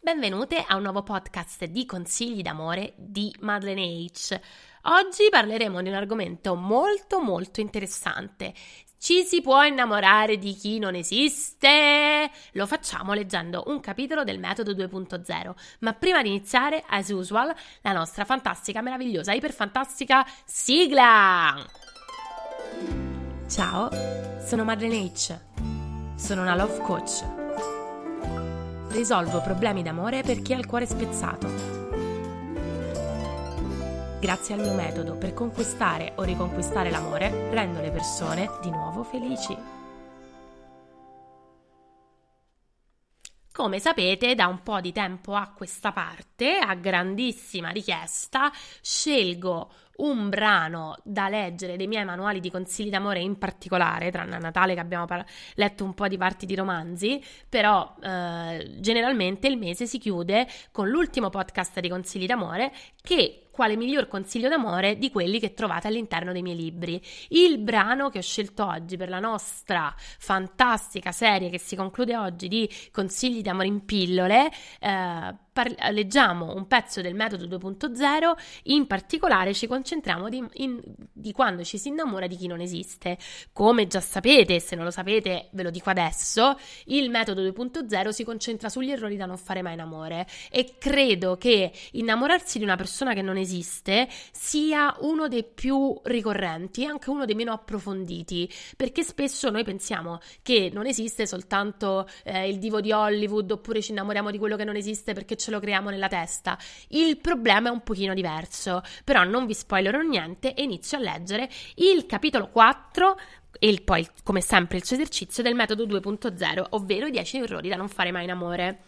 Benvenute a un nuovo podcast di consigli d'amore di Madeleine H. Oggi parleremo di un argomento molto molto interessante. Ci si può innamorare di chi non esiste? Lo facciamo leggendo un capitolo del metodo 2.0. Ma prima di iniziare, as usual, la nostra fantastica, meravigliosa, iperfantastica sigla! Ciao, sono Madeleine H. Sono una love coach risolvo problemi d'amore per chi ha il cuore spezzato. Grazie al mio metodo per conquistare o riconquistare l'amore, rendo le persone di nuovo felici. Come sapete, da un po' di tempo a questa parte, a grandissima richiesta, scelgo un brano da leggere dei miei manuali di consigli d'amore in particolare, tranne a Natale che abbiamo par- letto un po' di parti di romanzi, però eh, generalmente il mese si chiude con l'ultimo podcast di consigli d'amore che quale miglior consiglio d'amore di quelli che trovate all'interno dei miei libri. Il brano che ho scelto oggi per la nostra fantastica serie che si conclude oggi di consigli d'amore in pillole, eh, par- leggiamo un pezzo del metodo 2.0, in particolare ci concentriamo di, in, di quando ci si innamora di chi non esiste. Come già sapete, se non lo sapete ve lo dico adesso, il metodo 2.0 si concentra sugli errori da non fare mai in amore e credo che innamorarsi di una persona che non esiste sia uno dei più ricorrenti, anche uno dei meno approfonditi, perché spesso noi pensiamo che non esiste soltanto eh, il divo di Hollywood oppure ci innamoriamo di quello che non esiste perché ce lo creiamo nella testa. Il problema è un pochino diverso, però non vi spoilerò niente e inizio a leggere il capitolo 4 e poi, come sempre, il suo esercizio del metodo 2.0, ovvero i 10 errori da non fare mai in amore.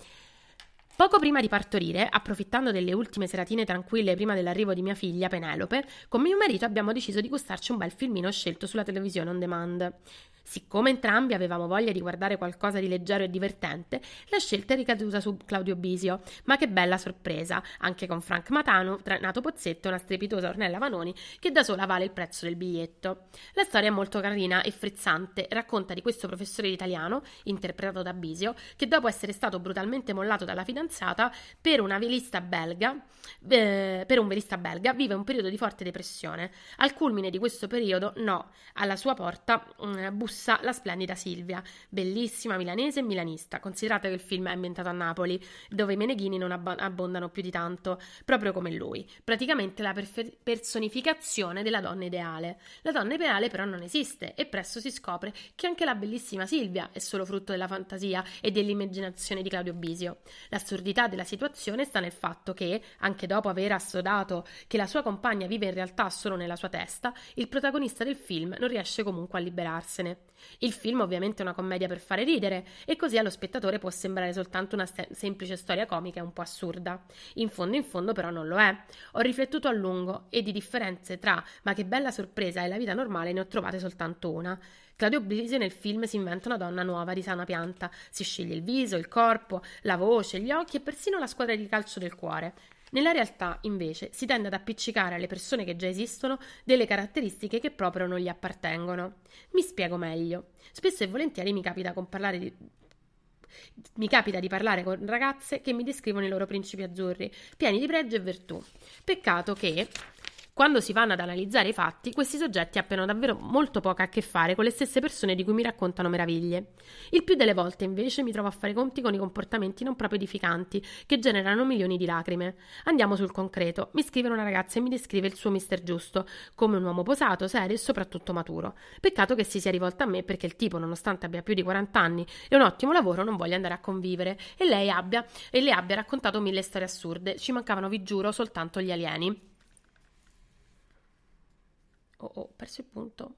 Poco prima di partorire, approfittando delle ultime seratine tranquille prima dell'arrivo di mia figlia Penelope, con mio marito abbiamo deciso di gustarci un bel filmino scelto sulla televisione on demand. Siccome entrambi avevamo voglia di guardare qualcosa di leggero e divertente, la scelta è ricaduta su Claudio Bisio. Ma che bella sorpresa, anche con Frank Matano, nato Pozzetto e una strepitosa Ornella Vanoni, che da sola vale il prezzo del biglietto. La storia è molto carina e frizzante, racconta di questo professore italiano, interpretato da Bisio, che dopo essere stato brutalmente mollato dalla fidanzata per belga, eh, per un velista belga, vive un periodo di forte depressione. Al culmine di questo periodo, no, alla sua porta eh, bussa russa La splendida Silvia, bellissima milanese e milanista. Considerate che il film è ambientato a Napoli, dove i meneghini non ab- abbondano più di tanto, proprio come lui. Praticamente la perfe- personificazione della donna ideale. La donna ideale però non esiste e presto si scopre che anche la bellissima Silvia è solo frutto della fantasia e dell'immaginazione di Claudio Bisio. L'assurdità della situazione sta nel fatto che, anche dopo aver assodato che la sua compagna vive in realtà solo nella sua testa, il protagonista del film non riesce comunque a liberarsene. Il film ovviamente è una commedia per fare ridere e così allo spettatore può sembrare soltanto una se- semplice storia comica e un po' assurda. In fondo in fondo però non lo è. Ho riflettuto a lungo e di differenze tra ma che bella sorpresa e la vita normale ne ho trovate soltanto una. Claudio Bisio nel film si inventa una donna nuova di sana pianta, si sceglie il viso, il corpo, la voce, gli occhi e persino la squadra di calcio del cuore. Nella realtà, invece, si tende ad appiccicare alle persone che già esistono delle caratteristiche che proprio non gli appartengono. Mi spiego meglio. Spesso e volentieri mi capita con parlare di mi capita di parlare con ragazze che mi descrivono i loro principi azzurri, pieni di pregio e virtù. Peccato che Quando si vanno ad analizzare i fatti, questi soggetti abbiano davvero molto poco a che fare con le stesse persone di cui mi raccontano meraviglie. Il più delle volte, invece, mi trovo a fare conti con i comportamenti non proprio edificanti, che generano milioni di lacrime. Andiamo sul concreto. Mi scrive una ragazza e mi descrive il suo mister giusto, come un uomo posato, serio e soprattutto maturo. Peccato che si sia rivolta a me perché il tipo, nonostante abbia più di 40 anni e un ottimo lavoro, non voglia andare a convivere e lei abbia, e le abbia raccontato mille storie assurde. Ci mancavano, vi giuro, soltanto gli alieni. Oh, ho perso il punto.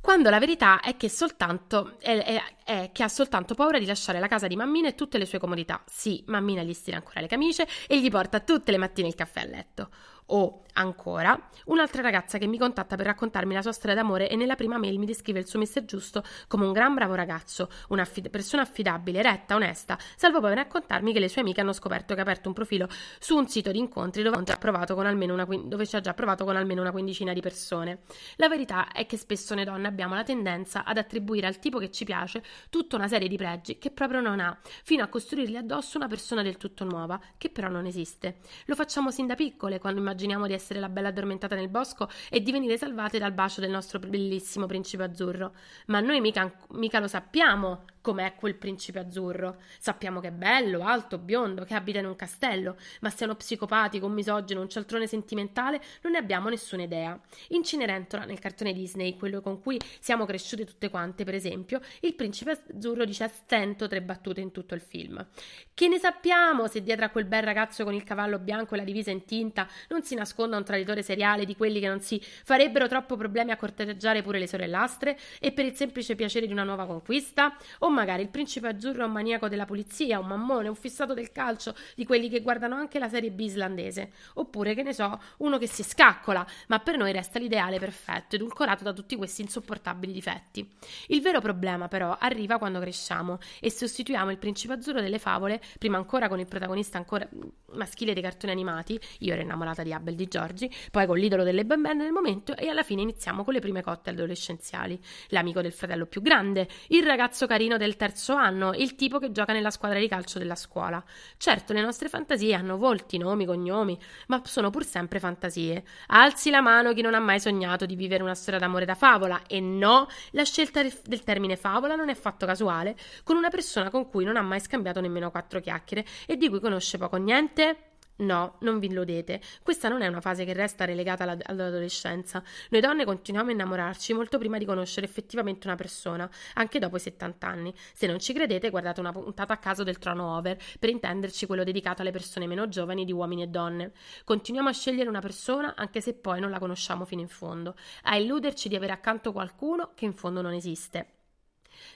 Quando la verità è che, soltanto, è, è, è che ha soltanto paura di lasciare la casa di mammina e tutte le sue comodità. Sì, mammina gli stira ancora le camicie e gli porta tutte le mattine il caffè a letto. O ancora, un'altra ragazza che mi contatta per raccontarmi la sua storia d'amore e nella prima mail mi descrive il suo mister giusto come un gran bravo ragazzo, una affid- persona affidabile, retta, onesta, salvo poi raccontarmi che le sue amiche hanno scoperto che ha aperto un profilo su un sito di incontri dove, una, dove ci ha già provato con almeno una quindicina di persone. La verità è che spesso noi donne abbiamo la tendenza ad attribuire al tipo che ci piace tutta una serie di pregi che proprio non ha, fino a costruirgli addosso una persona del tutto nuova, che però non esiste. Lo facciamo sin da piccole, quando immaginiamo di essere la bella addormentata nel bosco e di venire salvate dal bacio del nostro bellissimo principe azzurro. Ma noi mica, mica lo sappiamo com'è quel principe azzurro. Sappiamo che è bello, alto, biondo, che abita in un castello, ma se è uno psicopatico, un misogino, un cialtrone sentimentale, non ne abbiamo nessuna idea. In Cinerentola, nel cartone Disney, quello con cui siamo cresciute tutte quante, per esempio, il principe azzurro dice a stento tre battute in tutto il film. Che ne sappiamo se dietro a quel bel ragazzo con il cavallo bianco e la divisa in tinta non si nasconda un traditore seriale di quelli che non si farebbero troppo problemi a corteggiare pure le sorellastre e per il semplice piacere di una nuova conquista? O magari il principe azzurro è un maniaco della polizia, un mammone, un fissato del calcio, di quelli che guardano anche la serie B islandese, oppure che ne so, uno che si scaccola, ma per noi resta l'ideale perfetto, edulcorato da tutti questi insopportabili difetti. Il vero problema però arriva quando cresciamo e sostituiamo il principe azzurro delle favole, prima ancora con il protagonista ancora maschile dei cartoni animati, io ero innamorata di Abel di Giorgi, poi con l'idolo delle bambine del momento e alla fine iniziamo con le prime cotte adolescenziali, l'amico del fratello più grande, il ragazzo carino del del terzo anno, il tipo che gioca nella squadra di calcio della scuola. Certo, le nostre fantasie hanno volti, nomi, cognomi, ma sono pur sempre fantasie. Alzi la mano chi non ha mai sognato di vivere una storia d'amore da favola. E no, la scelta del termine favola non è fatto casuale, con una persona con cui non ha mai scambiato nemmeno quattro chiacchiere e di cui conosce poco o niente. No, non vi illudete. Questa non è una fase che resta relegata alla, all'adolescenza. Noi donne continuiamo a innamorarci molto prima di conoscere effettivamente una persona, anche dopo i 70 anni. Se non ci credete, guardate una puntata a caso del Trono Over, per intenderci quello dedicato alle persone meno giovani di uomini e donne. Continuiamo a scegliere una persona anche se poi non la conosciamo fino in fondo, a illuderci di avere accanto qualcuno che in fondo non esiste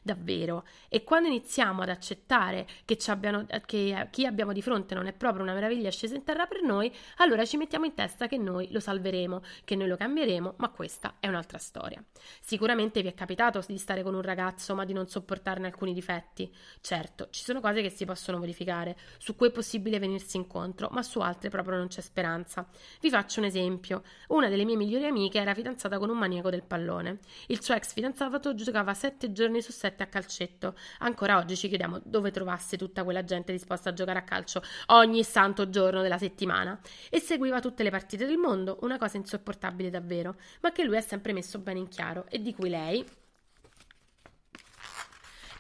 davvero. E quando iniziamo ad accettare che, abbiano, che chi abbiamo di fronte non è proprio una meraviglia scesa in terra per noi, allora ci mettiamo in testa che noi lo salveremo, che noi lo cambieremo, ma questa è un'altra storia. Sicuramente vi è capitato di stare con un ragazzo ma di non sopportarne alcuni difetti. Certo, ci sono cose che si possono modificare, su cui è possibile venirsi incontro, ma su altre proprio non c'è speranza. Vi faccio un esempio. Una delle mie migliori amiche era fidanzata con un maniaco del pallone. Il suo ex fidanzato giocava sette giorni su sette a calcetto. Ancora oggi ci chiediamo dove trovasse tutta quella gente disposta a giocare a calcio ogni santo giorno della settimana. E seguiva tutte le partite del mondo, una cosa insopportabile davvero, ma che lui ha sempre messo bene in chiaro e di cui lei,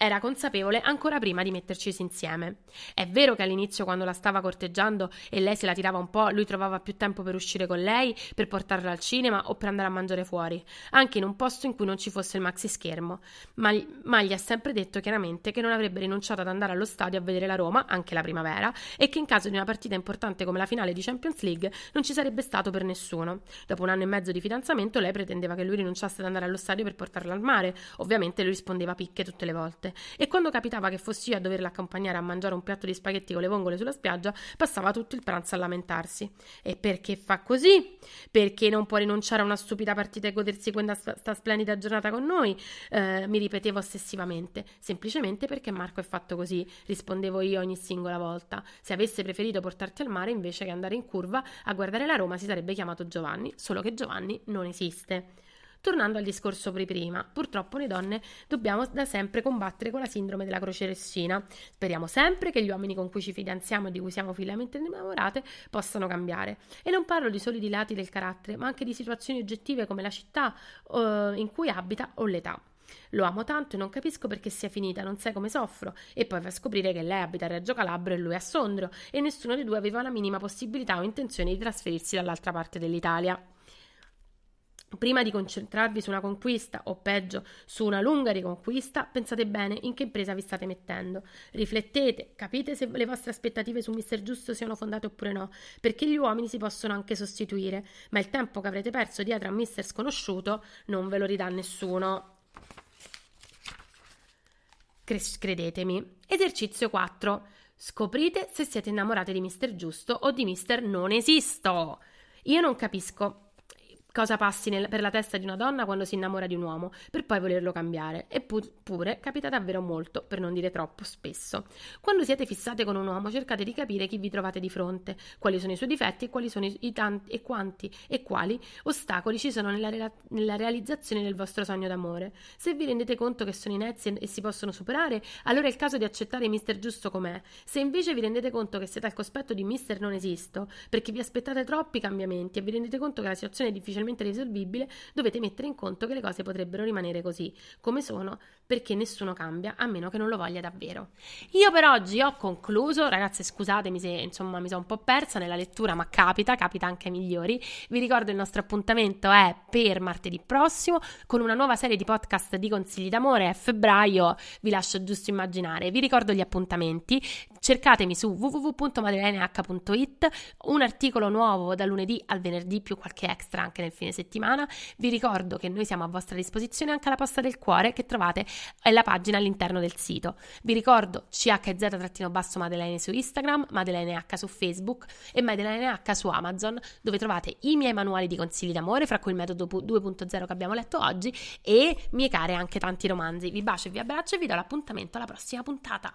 era consapevole ancora prima di mettercisi insieme. È vero che all'inizio, quando la stava corteggiando e lei se la tirava un po', lui trovava più tempo per uscire con lei, per portarla al cinema o per andare a mangiare fuori, anche in un posto in cui non ci fosse il maxi schermo. Ma, ma gli ha sempre detto chiaramente che non avrebbe rinunciato ad andare allo stadio a vedere la Roma, anche la primavera, e che in caso di una partita importante come la finale di Champions League non ci sarebbe stato per nessuno. Dopo un anno e mezzo di fidanzamento, lei pretendeva che lui rinunciasse ad andare allo stadio per portarla al mare. Ovviamente lui rispondeva picche tutte le volte e quando capitava che fossi io a doverla accompagnare a mangiare un piatto di spaghetti con le vongole sulla spiaggia, passava tutto il pranzo a lamentarsi. E perché fa così? Perché non può rinunciare a una stupida partita e godersi questa sta splendida giornata con noi? Eh, mi ripetevo ossessivamente, semplicemente perché Marco è fatto così, rispondevo io ogni singola volta. Se avesse preferito portarti al mare invece che andare in curva a guardare la Roma si sarebbe chiamato Giovanni, solo che Giovanni non esiste. Tornando al discorso di prima, purtroppo noi donne dobbiamo da sempre combattere con la sindrome della croce rossina. Speriamo sempre che gli uomini con cui ci fidanziamo e di cui siamo figliamente innamorate possano cambiare. E non parlo di soli di lati del carattere, ma anche di situazioni oggettive come la città eh, in cui abita o l'età. Lo amo tanto e non capisco perché sia finita, non sai come soffro. E poi va a scoprire che lei abita a Reggio Calabro e lui a Sondrio e nessuno dei due aveva la minima possibilità o intenzione di trasferirsi dall'altra parte dell'Italia. Prima di concentrarvi su una conquista o peggio su una lunga riconquista, pensate bene in che impresa vi state mettendo. Riflettete, capite se le vostre aspettative su Mister Giusto siano fondate oppure no, perché gli uomini si possono anche sostituire, ma il tempo che avrete perso dietro a Mister Sconosciuto non ve lo ridà nessuno. Credetemi. Esercizio 4. Scoprite se siete innamorate di Mister Giusto o di Mister Non Esisto. Io non capisco cosa passi nel, per la testa di una donna quando si innamora di un uomo, per poi volerlo cambiare. Eppure capita davvero molto, per non dire troppo spesso. Quando siete fissate con un uomo, cercate di capire chi vi trovate di fronte, quali sono i suoi difetti e quali sono i tanti e quanti e quali ostacoli ci sono nella, rela- nella realizzazione del vostro sogno d'amore. Se vi rendete conto che sono inezzi e si possono superare, allora è il caso di accettare Mister Giusto com'è. Se invece vi rendete conto che siete al cospetto di Mister Non Esisto, perché vi aspettate troppi cambiamenti e vi rendete conto che la situazione è difficile difficilmente risolvibile, dovete mettere in conto che le cose potrebbero rimanere così come sono, perché nessuno cambia a meno che non lo voglia davvero. Io per oggi ho concluso, ragazze, scusatemi se insomma mi sono un po' persa nella lettura, ma capita, capita anche ai migliori. Vi ricordo il nostro appuntamento è per martedì prossimo con una nuova serie di podcast di consigli d'amore a febbraio, vi lascio giusto immaginare. Vi ricordo gli appuntamenti, cercatemi su www.madeleine.it, un articolo nuovo da lunedì al venerdì più qualche extra anche nel nel fine settimana. Vi ricordo che noi siamo a vostra disposizione anche alla posta del cuore che trovate nella pagina all'interno del sito. Vi ricordo CHZ-Madeleine su Instagram, Madeleine H su Facebook e Madeleine H su Amazon, dove trovate i miei manuali di consigli d'amore, fra cui il metodo 2.0 che abbiamo letto oggi e mie care anche tanti romanzi. Vi bacio e vi abbraccio e vi do l'appuntamento alla prossima puntata.